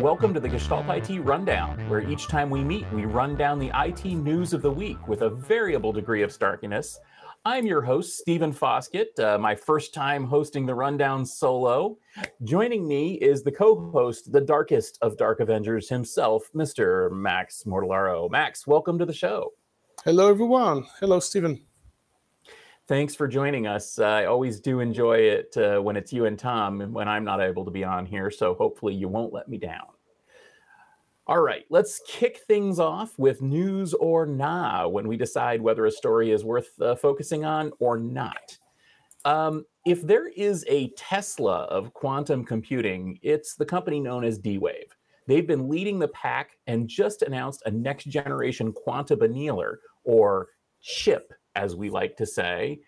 Welcome to the Gestalt IT Rundown, where each time we meet, we run down the IT news of the week with a variable degree of starkiness. I'm your host, Stephen Foskett, uh, my first time hosting the Rundown solo. Joining me is the co host, the darkest of Dark Avengers himself, Mr. Max Mortillaro. Max, welcome to the show. Hello, everyone. Hello, Stephen. Thanks for joining us. I always do enjoy it uh, when it's you and Tom and when I'm not able to be on here. So hopefully you won't let me down. All right, let's kick things off with news or nah when we decide whether a story is worth uh, focusing on or not. Um, if there is a Tesla of quantum computing, it's the company known as D Wave. They've been leading the pack and just announced a next generation quantum annealer, or chip, as we like to say.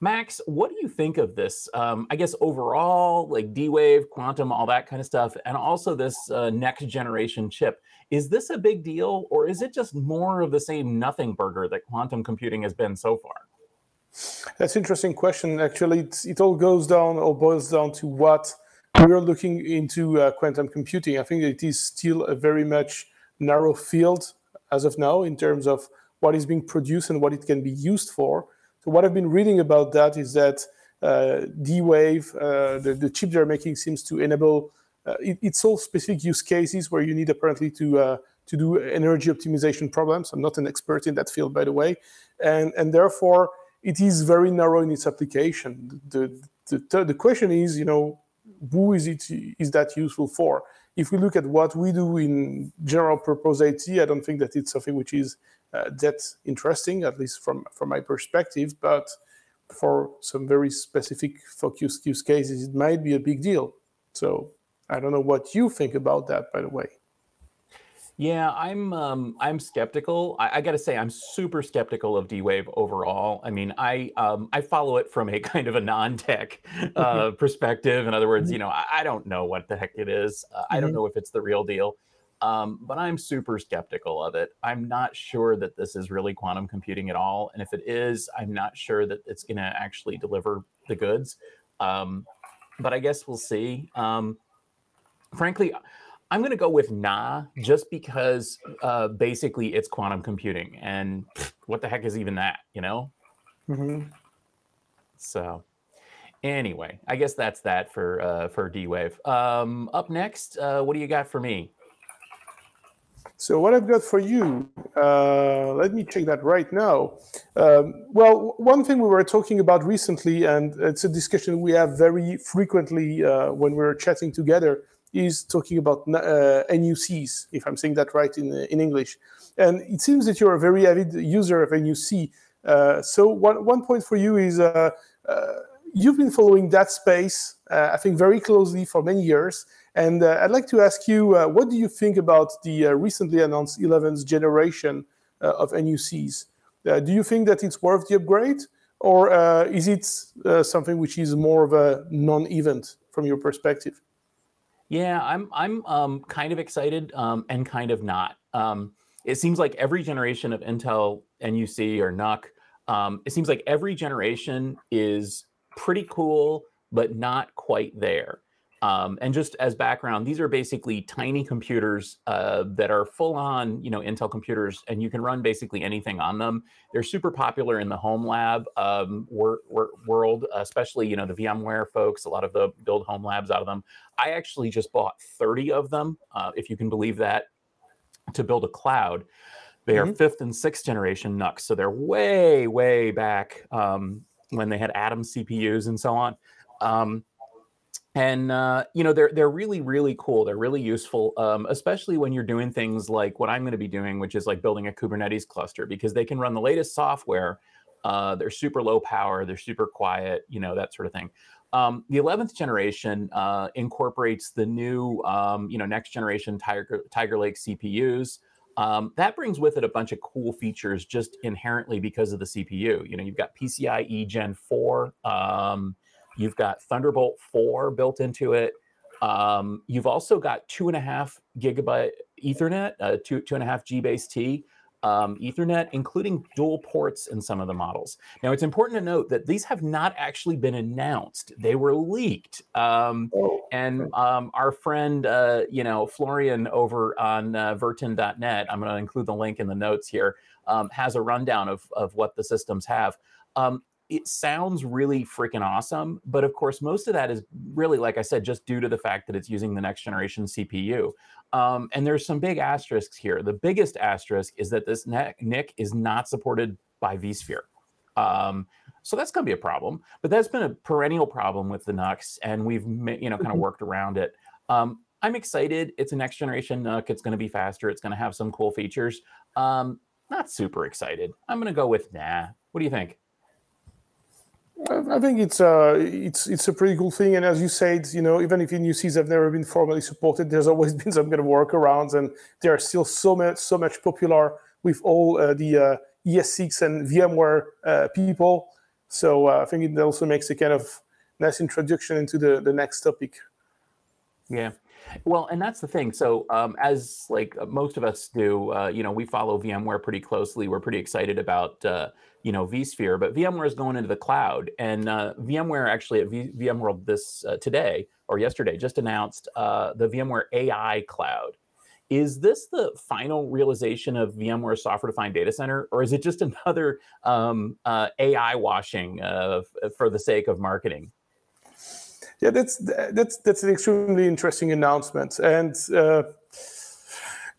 Max, what do you think of this? Um, I guess overall, like D Wave, quantum, all that kind of stuff, and also this uh, next generation chip. Is this a big deal, or is it just more of the same nothing burger that quantum computing has been so far? That's an interesting question. Actually, it all goes down or boils down to what we're looking into uh, quantum computing. I think it is still a very much narrow field as of now in terms of what is being produced and what it can be used for. So what I've been reading about that is that uh, D-Wave, uh, the, the, chip they're making, seems to enable uh, it, solves specific use cases where you need apparently to uh, to do energy optimization problems. I'm not an expert in that field, by the way, and and therefore it is very narrow in its application. The the, the question is, you know, who is it is that useful for? If we look at what we do in general purpose IT, I don't think that it's something which is uh, that's interesting, at least from from my perspective. But for some very specific focused use cases, it might be a big deal. So I don't know what you think about that, by the way. Yeah, I'm um, I'm skeptical. I, I got to say, I'm super skeptical of D-Wave overall. I mean, I um, I follow it from a kind of a non-tech uh, perspective. In other words, you know, I, I, don't know what the heck it is. Uh, I don't mm-hmm. know if it's the real deal. Um, but I'm super skeptical of it. I'm not sure that this is really quantum computing at all. And if it is, I'm not sure that it's going to actually deliver the goods. Um, but I guess we'll see. Um, frankly, I'm going to go with nah, just because uh, basically it's quantum computing. And what the heck is even that, you know? Mm-hmm. So. Anyway, I guess that's that for uh, for D Wave. Um, up next, uh, what do you got for me? So what I've got for you, uh, let me check that right now. Um, well, one thing we were talking about recently, and it's a discussion we have very frequently uh, when we're chatting together, is talking about uh, NUCs, if I'm saying that right in, in English. And it seems that you're a very avid user of NUC. Uh, so one, one point for you is uh, uh, you've been following that space, I think, very closely for many years. And uh, I'd like to ask you, uh, what do you think about the uh, recently announced 11th generation uh, of NUCs? Uh, do you think that it's worth the upgrade, or uh, is it something which is more of a non-event from your perspective? Yeah, I'm I'm um, kind of excited um, and kind of not. Um, it seems like every generation of Intel NUC or NUC, um, it seems like every generation is pretty cool, but not quite there. Um, and just as background, these are basically tiny computers uh, that are full on, you know, Intel computers, and you can run basically anything on them. They're super popular in the home lab um, wor- wor- world, especially, you know, the VMware folks, a lot of the build home labs out of them. I actually just bought 30 of them, uh, if you can believe that, to build a cloud. They mm-hmm. are fifth and sixth generation NUCs. So they're way, way back um, when they had Atom CPUs and so on. And uh, you know they're they're really really cool. They're really useful um, especially when you're doing things like what i'm going to be doing which is like building a kubernetes cluster because they can run the latest software uh, they're super low power they're super quiet you know that sort of thing. Um, the 11th generation uh, incorporates the new um, you know next generation tiger, tiger lake cpus um, that brings with it a bunch of cool features just inherently because of the cpu you know you've got pcie gen 4 um, You've got Thunderbolt 4 built into it. Um, you've also got two and a half gigabyte Ethernet, uh, two two and a half G base T. um, Ethernet, including dual ports in some of the models. Now, it's important to note that these have not actually been announced; they were leaked. Um, oh, and um, our friend, uh, you know, Florian over on uh, Virten.net, I'm going to include the link in the notes here, um, has a rundown of of what the systems have. Um, it sounds really freaking awesome, but of course, most of that is really, like I said, just due to the fact that it's using the next generation CPU. Um, and there's some big asterisks here. The biggest asterisk is that this NIC is not supported by vSphere. Um, so that's going to be a problem. But that's been a perennial problem with the NUCs, and we've you know kind of mm-hmm. worked around it. Um, I'm excited. It's a next generation NUC. It's going to be faster. It's going to have some cool features. Um, not super excited. I'm going to go with nah. What do you think? I think it's a uh, it's it's a pretty cool thing, and as you said, you know, even if NUCs have never been formally supported, there's always been some kind of workarounds, and they are still so much so much popular with all uh, the uh, ESXi and VMware uh, people. So uh, I think it also makes a kind of nice introduction into the the next topic. Yeah, well, and that's the thing. So, um, as like most of us do, uh, you know, we follow VMware pretty closely. We're pretty excited about uh, you know vSphere, but VMware is going into the cloud, and uh, VMware actually at v- VMworld this uh, today or yesterday just announced uh, the VMware AI Cloud. Is this the final realization of VMware software-defined data center, or is it just another um, uh, AI washing for the sake of marketing? Yeah, that's that's that's an extremely interesting announcement, and uh,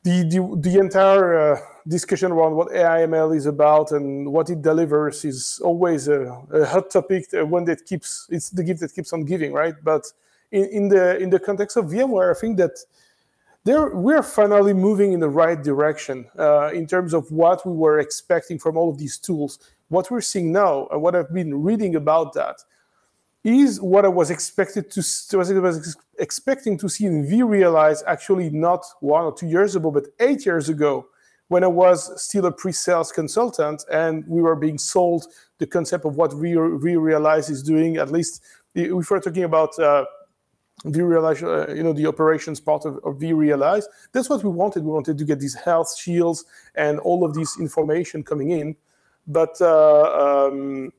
the, the the entire uh, discussion around what AIML is about and what it delivers is always a, a hot topic, one that keeps it's the gift that keeps on giving, right? But in, in the in the context of VMware, I think that there we're finally moving in the right direction uh, in terms of what we were expecting from all of these tools. What we're seeing now, and what I've been reading about that, is what I was expected to was, was expecting to see in vRealize actually not one or two years ago, but eight years ago, when I was still a pre-sales consultant and we were being sold the concept of what vRealize is doing. At least if we're talking about uh, vRealize, uh, you know, the operations part of, of vRealize, that's what we wanted. We wanted to get these health shields and all of this information coming in, but uh, um,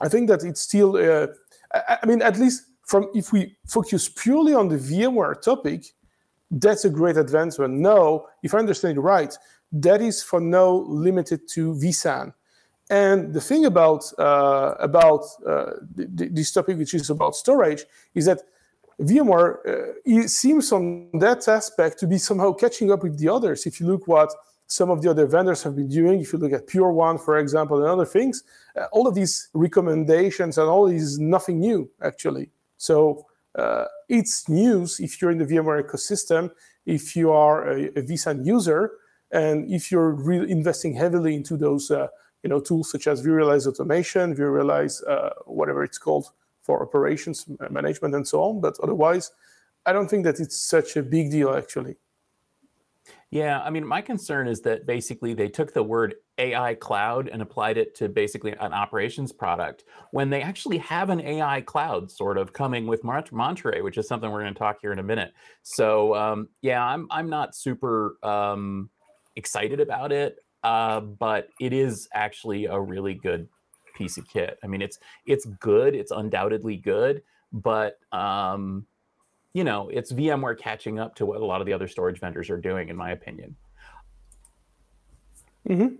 I think that it's still uh, I mean, at least from if we focus purely on the VMware topic, that's a great advancement. No, if I understand it right, that is for now limited to vSAN. And the thing about uh, about uh, this topic, which is about storage, is that VMware uh, seems on that aspect to be somehow catching up with the others. If you look what some of the other vendors have been doing. If you look at Pure1, for example, and other things, uh, all of these recommendations and all is nothing new actually. So uh, it's news if you're in the VMware ecosystem, if you are a, a vSAN user, and if you're re- investing heavily into those uh, you know tools such as vRealize Automation, vRealize uh, whatever it's called for operations management and so on. But otherwise, I don't think that it's such a big deal actually. Yeah, I mean, my concern is that basically they took the word AI cloud and applied it to basically an operations product when they actually have an AI cloud sort of coming with Mont- Monterey, which is something we're going to talk here in a minute. So um, yeah, I'm I'm not super um, excited about it, uh, but it is actually a really good piece of kit. I mean, it's it's good. It's undoubtedly good, but um, you know, it's VMware catching up to what a lot of the other storage vendors are doing, in my opinion. Mm-hmm.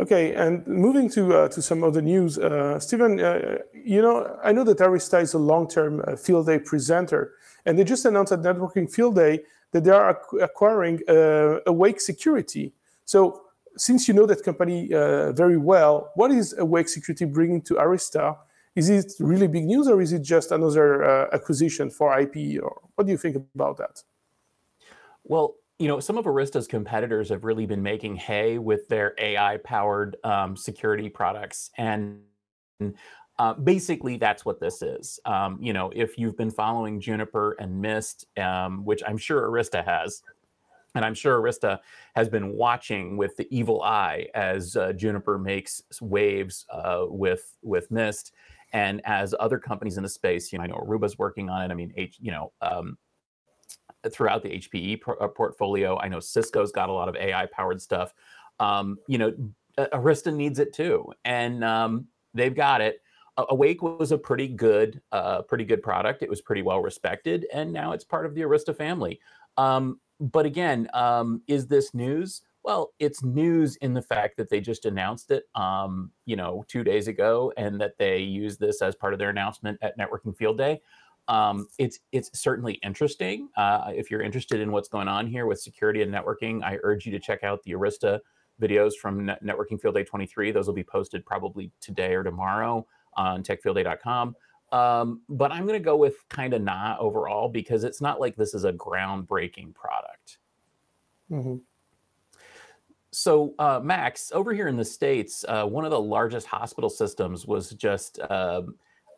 Okay, and moving to uh, to some other news, uh, Stephen, uh, you know, I know that Arista is a long-term uh, field day presenter, and they just announced at Networking Field Day that they are acquiring uh, Awake Security. So, since you know that company uh, very well, what is Awake Security bringing to Arista, is it really big news, or is it just another uh, acquisition for IP, or what do you think about that? Well, you know, some of Arista's competitors have really been making hay with their AI-powered um, security products, and uh, basically that's what this is. Um, you know, if you've been following Juniper and Mist, um, which I'm sure Arista has, and I'm sure Arista has been watching with the evil eye as uh, Juniper makes waves uh, with with Mist and as other companies in the space, you know, I know Aruba's working on it. I mean, H, you know, um, throughout the HPE pro- uh, portfolio, I know Cisco's got a lot of AI powered stuff. Um, you know, Arista needs it too, and um, they've got it. Awake was a pretty good, uh, pretty good product. It was pretty well respected, and now it's part of the Arista family. Um, but again, um, is this news? Well, it's news in the fact that they just announced it, um, you know, two days ago, and that they use this as part of their announcement at Networking Field Day. Um, it's it's certainly interesting. Uh, if you're interested in what's going on here with security and networking, I urge you to check out the Arista videos from Net- Networking Field Day 23. Those will be posted probably today or tomorrow on techfieldday.com. Um, but I'm going to go with kind of not overall because it's not like this is a groundbreaking product. Mm-hmm. So, uh, Max, over here in the States, uh, one of the largest hospital systems was just uh,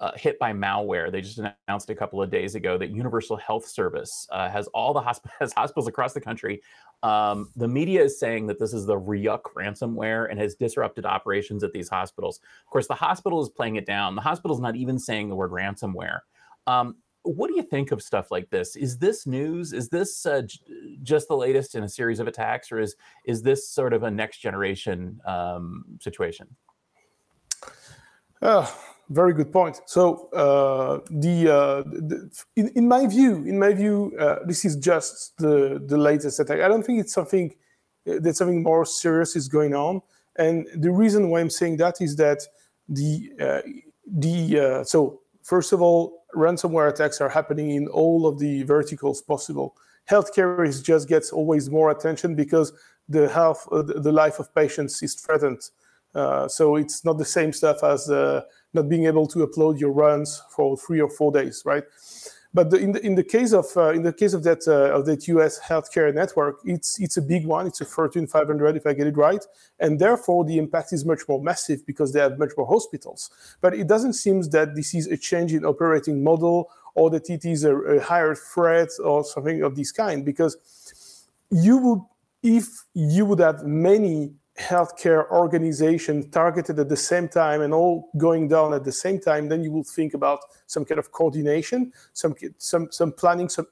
uh, hit by malware. They just announced a couple of days ago that Universal Health Service uh, has all the hosp- has hospitals across the country. Um, the media is saying that this is the Ryuk ransomware and has disrupted operations at these hospitals. Of course, the hospital is playing it down. The hospital is not even saying the word ransomware. Um, what do you think of stuff like this? Is this news? Is this uh, j- just the latest in a series of attacks, or is is this sort of a next generation um, situation? Uh, very good point. So uh, the, uh, the, in, in my view, in my view, uh, this is just the the latest attack. I don't think it's something uh, that something more serious is going on. And the reason why I'm saying that is that the uh, the uh, so first of all, ransomware attacks are happening in all of the verticals possible. Healthcare is just gets always more attention because the health, uh, the life of patients is threatened. Uh, so it's not the same stuff as uh, not being able to upload your runs for three or four days, right? But the, in the in the case of uh, in the case of that uh, of that U.S. healthcare network, it's it's a big one. It's a Fortune 500 if I get it right, and therefore the impact is much more massive because they have much more hospitals. But it doesn't seem that this is a change in operating model or that it is a, a higher threat or something of this kind. Because you would if you would have many healthcare organization targeted at the same time and all going down at the same time, then you will think about some kind of coordination, some some some planning, some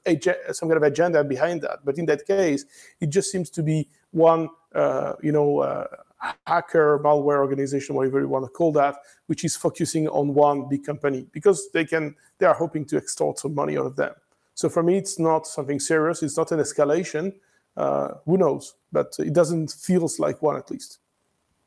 some kind of agenda behind that. But in that case, it just seems to be one, uh, you know, uh, hacker malware organization, whatever you want to call that, which is focusing on one big company because they can they are hoping to extort some money out of them. So for me, it's not something serious. It's not an escalation uh, who knows? But it doesn't feels like one at least.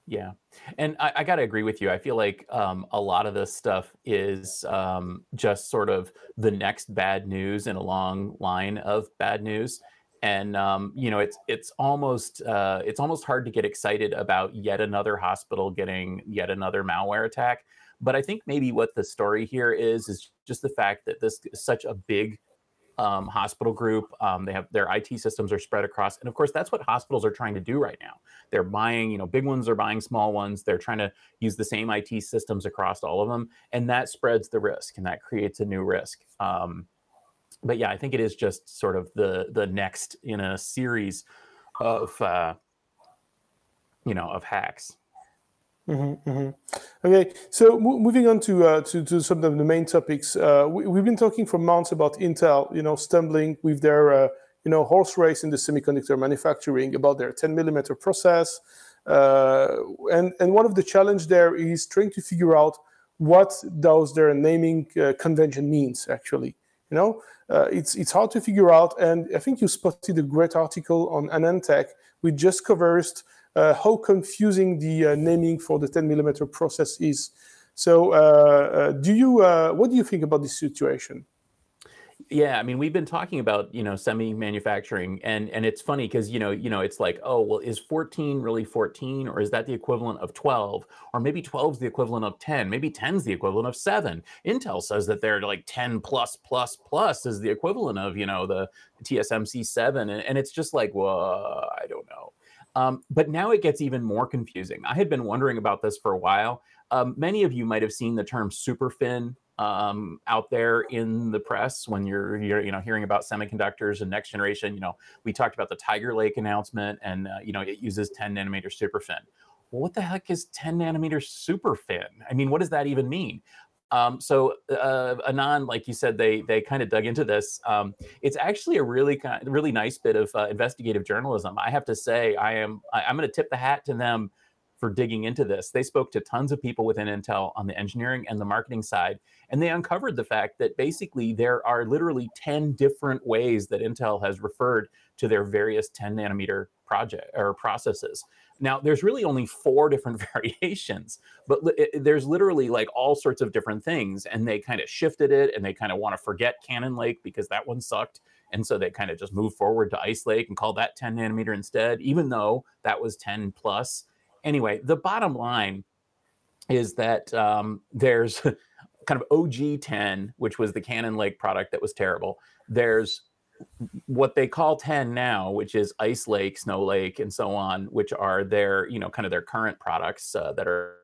Yeah, and I, I got to agree with you. I feel like um, a lot of this stuff is um, just sort of the next bad news in a long line of bad news, and um, you know, it's it's almost uh, it's almost hard to get excited about yet another hospital getting yet another malware attack. But I think maybe what the story here is is just the fact that this is such a big um, hospital group. Um, they have their IT systems are spread across, and of course, that's what hospitals are trying to do right now. They're buying, you know, big ones are buying small ones. They're trying to use the same IT systems across all of them, and that spreads the risk, and that creates a new risk. Um, but yeah, I think it is just sort of the the next in a series of uh, you know of hacks. Mm-hmm, mm-hmm. Okay, so moving on to, uh, to to some of the main topics, uh, we, have been talking for months about Intel, you know, stumbling with their uh, you know horse race in the semiconductor manufacturing about their 10 millimeter process, uh, and and one of the challenge there is trying to figure out what does their naming uh, convention means actually. You know, uh, it's it's hard to figure out, and I think you spotted a great article on AnandTech which just covers uh, how confusing the uh, naming for the 10 millimeter process is. So, uh, do you what do you think about this situation? Yeah, I mean, we've been talking about you know semi manufacturing, and and it's funny because you know you know it's like oh well, is 14 really 14, or is that the equivalent of 12, or maybe 12 is the equivalent of 10, maybe 10 is the equivalent of seven. Intel says that they're like 10 plus plus plus is the equivalent of you know the TSMC seven, and, and it's just like well, I don't know. Um, but now it gets even more confusing. I had been wondering about this for a while. Um, many of you might have seen the term superfin um, out there in the press when you're, you're, you know, hearing about semiconductors and next generation. You know, we talked about the Tiger Lake announcement, and uh, you know, it uses 10 nanometer superfin. Well, what the heck is 10 nanometer superfin? I mean, what does that even mean? Um, so uh, Anand, like you said, they they kind of dug into this. Um, it's actually a really kind, really nice bit of uh, investigative journalism. I have to say, I am I, I'm going to tip the hat to them for digging into this. They spoke to tons of people within Intel on the engineering and the marketing side, and they uncovered the fact that basically there are literally 10 different ways that Intel has referred to their various 10 nanometer project or processes. Now, there's really only four different variations, but there's literally like all sorts of different things, and they kind of shifted it, and they kind of want to forget Cannon Lake because that one sucked, and so they kind of just moved forward to Ice Lake and called that 10 nanometer instead, even though that was 10 plus anyway, the bottom line is that um, there's kind of OG 10, which was the Cannon Lake product that was terrible. There's what they call 10 now, which is Ice Lake, Snow Lake, and so on, which are their, you know, kind of their current products uh, that are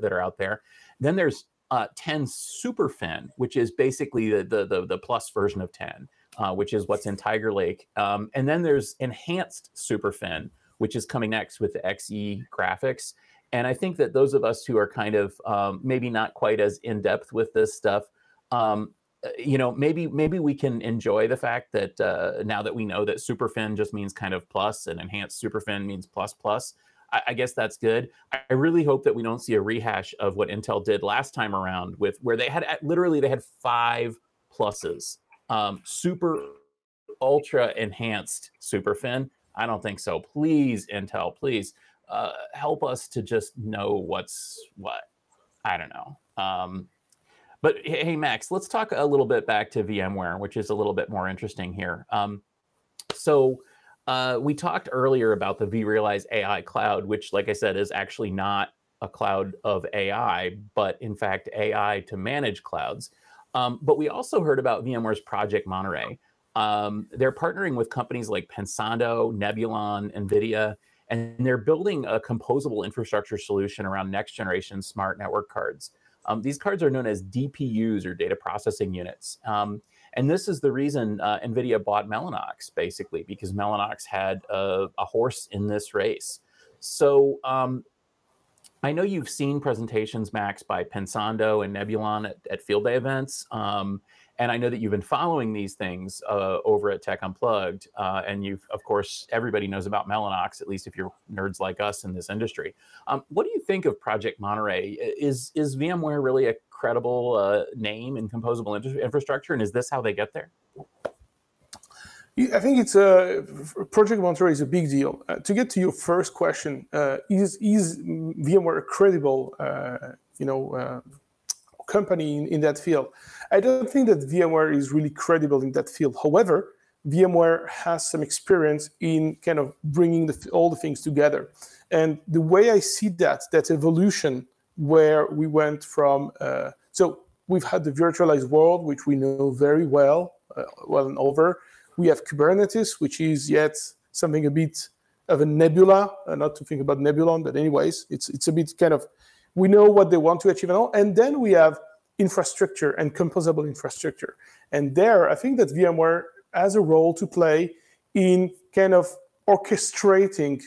that are out there. Then there's uh, 10 Superfin, which is basically the, the the, the plus version of 10, uh, which is what's in Tiger Lake. Um, and then there's enhanced Superfin, which is coming next with the XE graphics. And I think that those of us who are kind of um, maybe not quite as in depth with this stuff, um, uh, you know, maybe maybe we can enjoy the fact that uh, now that we know that superfin just means kind of plus and enhanced superfin means plus plus. I, I guess that's good. I really hope that we don't see a rehash of what Intel did last time around with where they had literally they had five pluses, um, super ultra enhanced superfin I don't think so. Please, Intel, please uh, help us to just know what's what. I don't know. Um, but hey, Max, let's talk a little bit back to VMware, which is a little bit more interesting here. Um, so uh, we talked earlier about the vRealize AI cloud, which, like I said, is actually not a cloud of AI, but in fact AI to manage clouds. Um, but we also heard about VMware's Project Monterey. Um, they're partnering with companies like Pensando, Nebulon, NVIDIA, and they're building a composable infrastructure solution around next generation smart network cards. Um, these cards are known as DPUs or data processing units. Um, and this is the reason uh, NVIDIA bought Mellanox, basically, because Mellanox had a, a horse in this race. So um, I know you've seen presentations, Max, by Pensando and Nebulon at, at field day events. Um, and I know that you've been following these things uh, over at Tech Unplugged, uh, and you've, of course, everybody knows about Mellanox, at least if you're nerds like us in this industry. Um, what do you think of Project Monterey? Is is VMware really a credible uh, name in composable infrastructure, and is this how they get there? I think it's a Project Monterey is a big deal. Uh, to get to your first question, uh, is is VMware a credible, uh, you know, company in, in that field. I don't think that VMware is really credible in that field. However, VMware has some experience in kind of bringing the, all the things together. And the way I see that, that evolution where we went from, uh, so we've had the virtualized world, which we know very well, uh, well and over. We have Kubernetes, which is yet something a bit of a nebula, uh, not to think about Nebulon, but anyways, it's it's a bit kind of we know what they want to achieve and all. And then we have infrastructure and composable infrastructure. And there, I think that VMware has a role to play in kind of orchestrating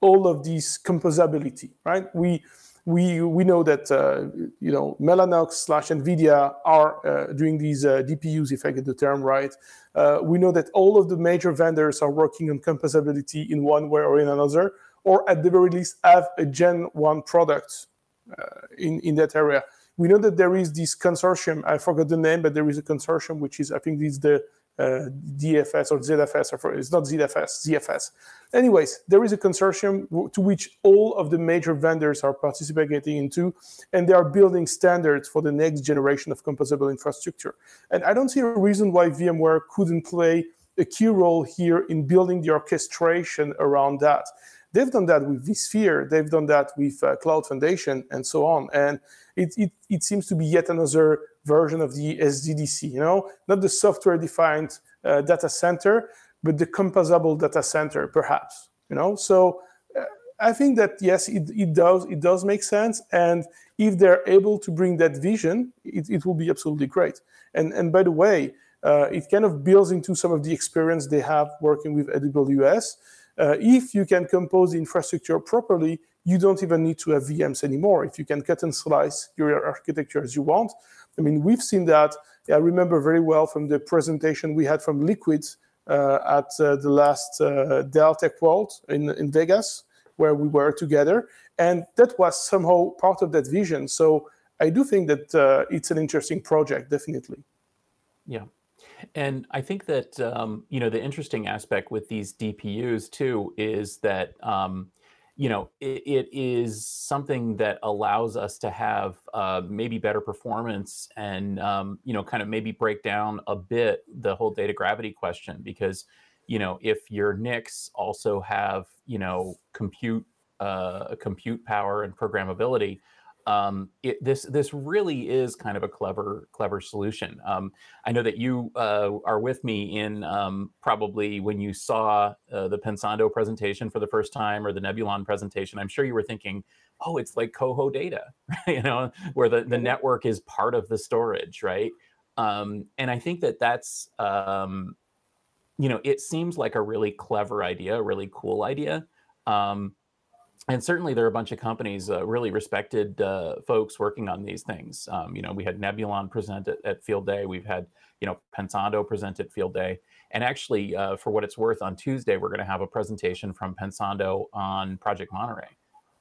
all of these composability, right? We we we know that uh, you know Mellanox slash Nvidia are uh, doing these uh, DPUs, if I get the term right. Uh, we know that all of the major vendors are working on composability in one way or in another, or at the very least have a Gen One product in in that area. We know that there is this consortium. I forgot the name, but there is a consortium which is I think it's the uh, DFS or ZFS, or it's not ZFS, ZFS. Anyways, there is a consortium to which all of the major vendors are participating into, and they are building standards for the next generation of composable infrastructure. And I don't see a reason why VMware couldn't play a key role here in building the orchestration around that. They've done that with vSphere, they've done that with uh, Cloud Foundation, and so on. And it, it, it seems to be yet another version of the SDDC, you know, not the software-defined uh, data center, but the composable data center, perhaps, you know. So uh, I think that yes, it, it does it does make sense, and if they're able to bring that vision, it, it will be absolutely great. And and by the way, uh, it kind of builds into some of the experience they have working with AWS. Uh, if you can compose the infrastructure properly, you don't even need to have VMs anymore. If you can cut and slice your architecture as you want, I mean, we've seen that. I remember very well from the presentation we had from Liqid uh, at uh, the last uh, Dell Tech World in, in Vegas, where we were together. And that was somehow part of that vision. So I do think that uh, it's an interesting project, definitely. Yeah. And I think that um, you know the interesting aspect with these DPUs too is that um, you know it, it is something that allows us to have uh, maybe better performance and um, you know kind of maybe break down a bit the whole data gravity question because you know if your NICs also have you know compute uh, compute power and programmability um, it, this this really is kind of a clever clever solution. Um, I know that you uh, are with me in um, probably when you saw uh, the Pensando presentation for the first time or the Nebulon presentation. I'm sure you were thinking, "Oh, it's like Coho data, you know, where the, the network is part of the storage, right?" Um, and I think that that's um, you know, it seems like a really clever idea, a really cool idea. Um, and certainly there are a bunch of companies, uh, really respected uh, folks working on these things. Um, you know, we had Nebulon present at, at, Field Day. We've had, you know, Pensando present at Field Day. And actually, uh, for what it's worth, on Tuesday, we're going to have a presentation from Pensando on Project Monterey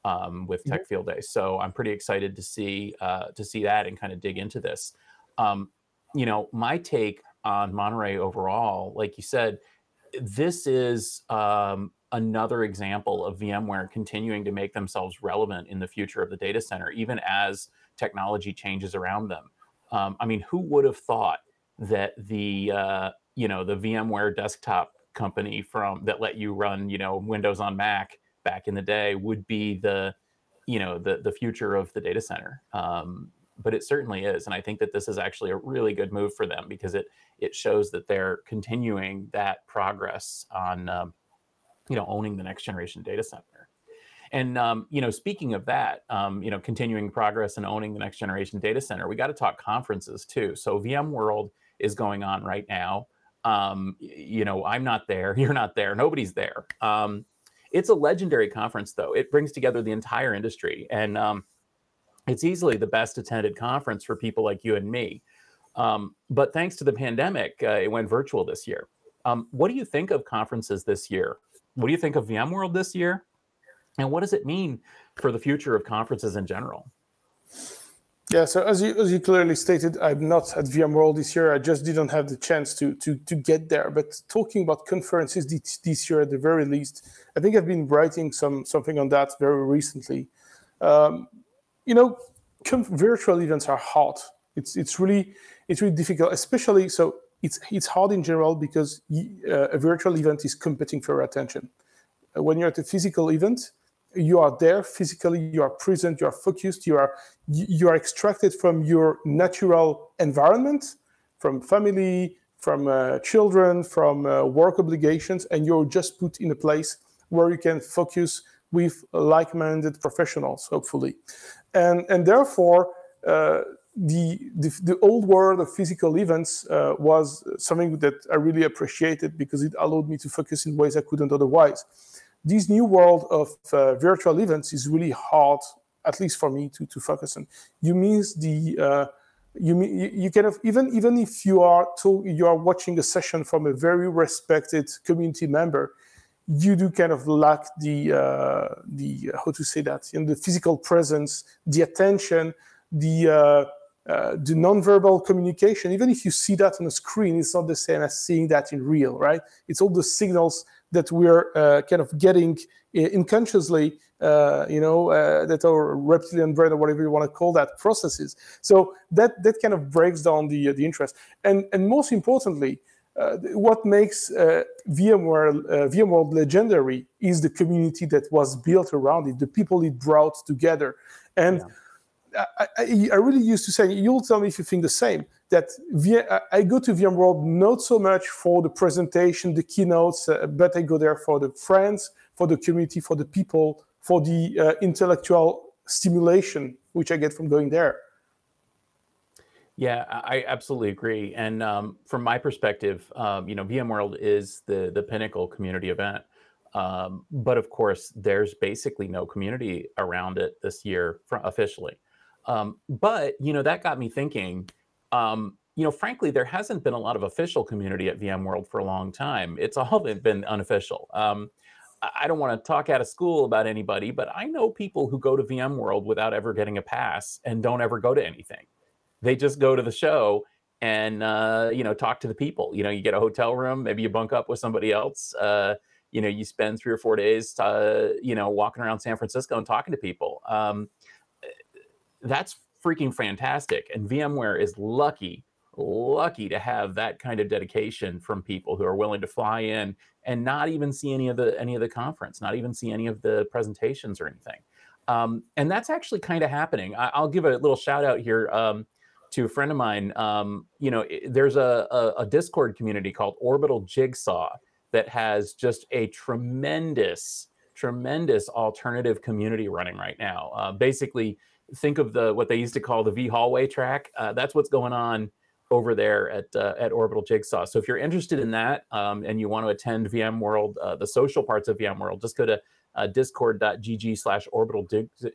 um, with Tech mm-hmm. Field Day. So I'm pretty excited to see uh, to see that and kind of dig into this. Um, you know, my take on Monterey overall, like you said, this is um, another example of VMware continuing to make themselves relevant in the future of the data center, even as technology changes around them. Um, I mean, who would have thought that the uh, you know the VMware desktop company from that let you run you know Windows on Mac back in the day would be the you know the the future of the data center. Um, but it certainly is, and I think that this is actually a really good move for them because it it shows that they're continuing that progress on um, you know, owning the next generation data center. And um, you know, speaking of that, um, you know, continuing progress and owning the next generation data center, we got to talk conferences too. So VMworld is going on right now. Um, you know, I'm not there, you're not there, nobody's there. Um, it's a legendary conference, though. It brings together the entire industry, and um, it's easily the best attended conference for people like you and me. Um, but thanks to the pandemic, uh, it went virtual this year. What do you think of conferences this year? What do you think of VMworld this year? And what does it mean for the future of conferences in general? Yeah, so as you as you clearly stated, I'm not at VMworld this year. I just didn't have the chance to to to get there. But talking about conferences this, this year, at the very least, I think I've been writing some something on that very recently. Um, you know, virtual events are hard. It's it's really it's really difficult, especially so it's it's hard in general because uh, a virtual event is competing for attention. Uh, when you're at a physical event, you are there physically, you are present, you are focused, you are you are extracted from your natural environment, from family, from uh, children, from uh, work obligations, and you're just put in a place where you can focus with like-minded professionals, hopefully, and and therefore. Uh, the, the, the old world of physical events uh, was something that I really appreciated because it allowed me to focus in ways I couldn't otherwise. This new world of uh, virtual events is really hard, at least for me, to, to focus on. You miss the uh, you, you, kind of even even if you are to, you are watching a session from a very respected community member, you do kind of lack the uh, the how to say that in the physical presence, the attention, the uh, uh, the nonverbal communication, even if you see that on a screen, it's not the same as seeing that in real, right? It's all the signals that we're uh, kind of getting unconsciously, uh, you know, uh, that our reptilian brain or whatever you want to call that processes. So that that kind of breaks down the uh, the interest, and and most importantly. What makes VMware VMworld legendary is the community that was built around it, the people it brought together, and yeah I, I, I, really used to say, you'll tell me if you think the same, that I go to VMworld not so much for the presentation, the keynotes, uh, but I go there for the friends, for the community, for the people, for the uh, intellectual stimulation, which I get from going there. Yeah, I absolutely agree. And um, from my perspective, um, you know, VMworld is the the pinnacle community event. Um, but of course, there's basically no community around it this year officially. Um, but you know that got me thinking. Um, you know, frankly, there hasn't been a lot of official community at VMworld for a long time. It's all been unofficial. Um, I don't want to talk out of school about anybody, but I know people who go to VMworld without ever getting a pass and don't ever go to anything. They just go to the show and uh, you know talk to the people. You know, you get a hotel room, maybe you bunk up with somebody else. Uh, you know, you spend three or four days, uh, you know, walking around San Francisco and talking to people. Um, that's freaking fantastic, and VMware is lucky lucky to have that kind of dedication from people who are willing to fly in and not even see any of the any of the conference, not even see any of the presentations or anything. Um, and that's actually kind of happening. I, will give a little shout out here um, to a friend of mine. Um, you know, there's a, a, a Discord community called Orbital Jigsaw that has just a tremendous, tremendous alternative community running right now. Uh, basically, think of the what they used to call the V hallway track. Uh, that's what's going on over there at uh, at Orbital Jigsaw. So if you're interested in that um, and you want to attend VMworld, uh, the social parts of VMworld, just go to uh, discord.gg slash orbital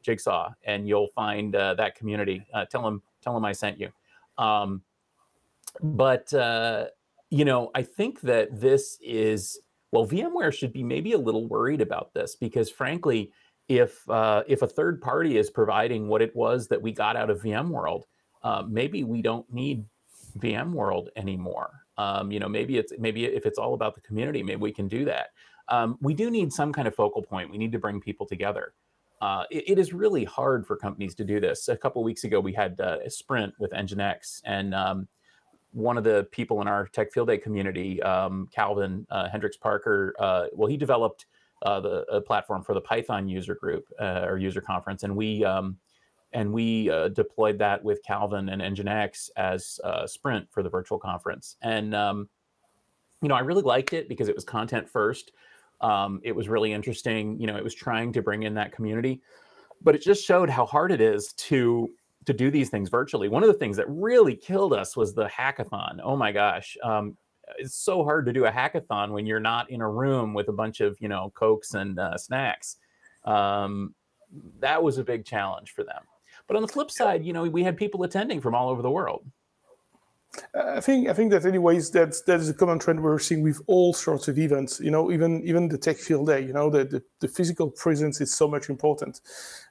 jigsaw and you'll find uh, that community. Uh, tell them tell them I sent you. Um, but uh, you know, I think that this is well, VMware should be maybe a little worried about this because frankly, if if a third party is providing what it was that we got out of VMworld, maybe we don't need VMworld anymore. Um, you know, maybe it's maybe if it's all about the community, maybe we can do that. Um, we do need some kind of focal point. We need to bring people together. Uh, it, it is really hard for companies to do this. A couple weeks ago, we had uh, a sprint with Nginx, and um, one of the people in our Tech Field Day community, um, Calvin uh, Hendryx-Parker, uh, well, he developed uh, the platform for the Python user group uh, or user conference, and we um, and we uh, deployed that with Calvin and Nginx as a Sprint for the virtual conference. And um, you know, I really liked it because it was content first. Um, it was really interesting. You know, it was trying to bring in that community, but it just showed how hard it is to to do these things virtually. One of the things that really killed us was the hackathon. Oh my gosh. Um, it's so hard to do a hackathon when you're not in a room with a bunch of you know cokes and uh, snacks. Um, that was a big challenge for them. But on the flip side, you know, we had people attending from all over the world. I think I think that anyways that's that is a common trend we're seeing with all sorts of events. You know, even even the tech field day. You know, the the, the physical presence is so much important.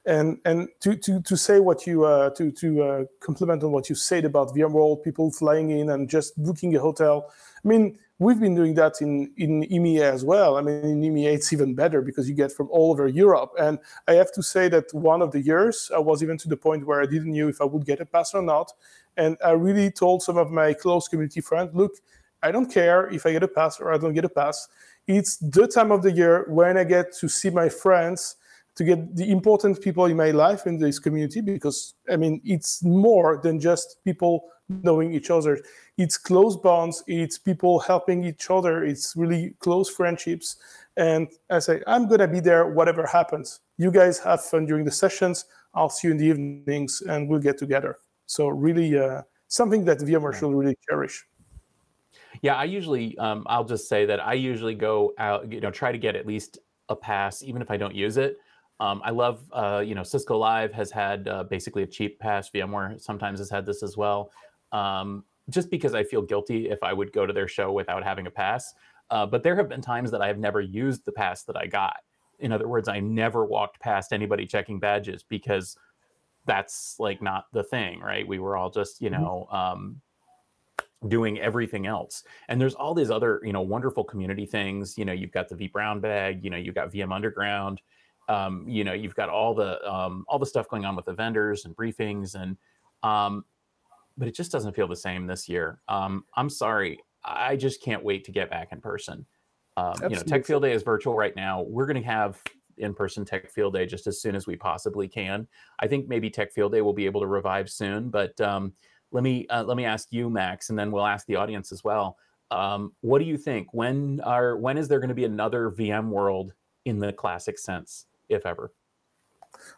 And and to to to say what you uh, to to uh, complement on what you said about VMworld, people flying in and just booking a hotel. I mean, we've been doing that in, in EMEA as well. I mean, in EMEA, it's even better because you get from all over Europe. And I have to say that one of the years, I was even to the point where I didn't know if I would get a pass or not. And I really told some of my close community friends, look, I don't care if I get a pass or I don't get a pass. It's the time of the year when I get to see my friends, to get the important people in my life in this community, because I mean, it's more than just people knowing each other. It's close bonds, it's people helping each other, it's really close friendships. And I say, I'm going to be there, whatever happens. You guys have fun during the sessions. I'll see you in the evenings and we'll get together. So, really, uh, something that VMware should really cherish. Yeah, I usually, um, I'll just say that I usually go out, you know, try to get at least a pass, even if I don't use it. Um, I love, uh, you know, Cisco Live has had uh, basically a cheap pass. VMware sometimes has had this as well um, just because I feel guilty if I would go to their show without having a pass. Uh, but there have been times that I have never used the pass that I got. In other words, I never walked past anybody checking badges because that's like not the thing, right? We were all just, you mm-hmm. know, um, doing everything else. And there's all these other, you know, wonderful community things. You know, you've got the vBrownBag, you know, you've got VMunderground, um, you know, you've got all the um, all the stuff going on with the vendors and briefings and um, but it just doesn't feel the same this year. Um, I'm sorry. I just can't wait to get back in person. Um, you know, Tech Field Day is virtual right now. We're going to have in-person Tech Field Day just as soon as we possibly can. I think maybe Tech Field Day will be able to revive soon. But um, let me uh, let me ask you, Max, and then we'll ask the audience as well. Um, what do you think? When are when is there going to be another VM world in the classic sense, if ever?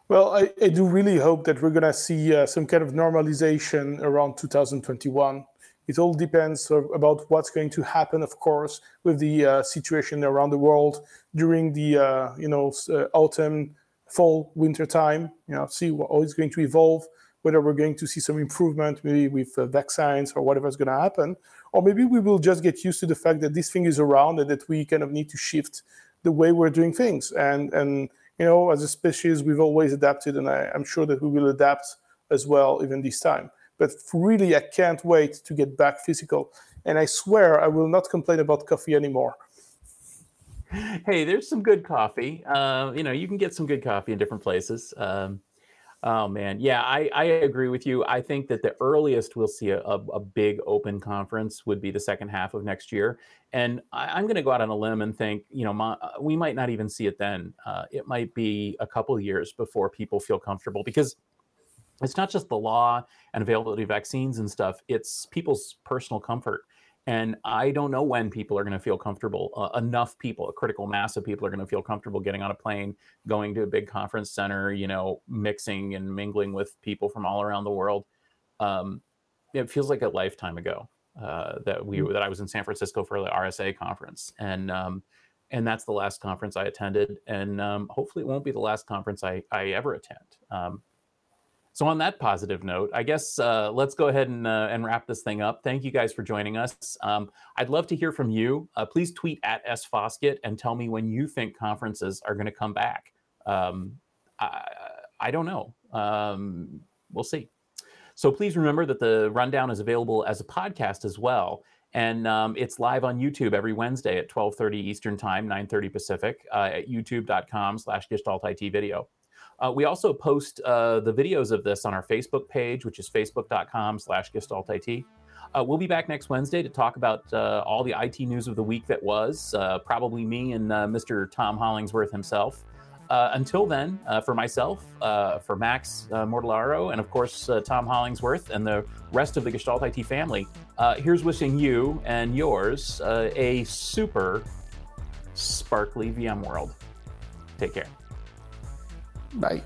Well, I, I do really hope that we're going to see uh, some kind of normalization around 2021. It all depends about what's going to happen, of course, with the uh, situation around the world during the uh, you know uh, autumn, fall, winter time. You know, see how it's going to evolve. Whether we're going to see some improvement, maybe with uh, vaccines or whatever's going to happen, or maybe we will just get used to the fact that this thing is around and that we kind of need to shift the way we're doing things. And and you know, as a species, we've always adapted, and I, I'm sure that we will adapt as well even this time. But really, I can't wait to get back physical. And I swear I will not complain about coffee anymore. Hey, there's some good coffee. Uh, you know, you can get some good coffee in different places. Um, oh man, yeah, I, I agree with you. I think that the earliest we'll see a, a, a big open conference would be the second half of next year, and I, am going to go out on a limb and think, you know, my, we might not even see it then. Uh, it might be a couple years before people feel comfortable because it's not just the law and availability of vaccines and stuff it's people's personal comfort and i don't know when people are going to feel comfortable uh, enough people a critical mass of people are going to feel comfortable getting on a plane going to a big conference center you know mixing and mingling with people from all around the world. Um, it feels like a lifetime ago uh, that we mm. that i was in san francisco for the rsa conference. And um, and that's the last conference i attended. And um, hopefully it won't be the last conference i, I ever attend. Um, so on that positive note, I guess uh, let's go ahead and, uh, and wrap this thing up. Thank you guys for joining us. Um, I'd love to hear from you. Uh, please tweet at sfoskett and tell me when you think conferences are going to come back. Um, I, I, don't know. Um, we'll see. So please remember that the rundown is available as a podcast as well. And um, it's live on YouTube every Wednesday at 12:30 Eastern Time, 9:30 Pacific, uh, at youtube.com/slash Gestalt IT Video. Uh, we also post uh, the videos of this on our Facebook page, which is facebook.com slash gestaltit. Uh, we'll be back next Wednesday to talk about uh, all the IT news of the week that was, uh, probably me and uh, Mr. Tom Hollingsworth himself. until then, for myself, for Max Mortillaro, and of course, Tom Hollingsworth and the rest of the Gestalt IT family, here's wishing you and yours a super sparkly VMworld. Take care. Bye.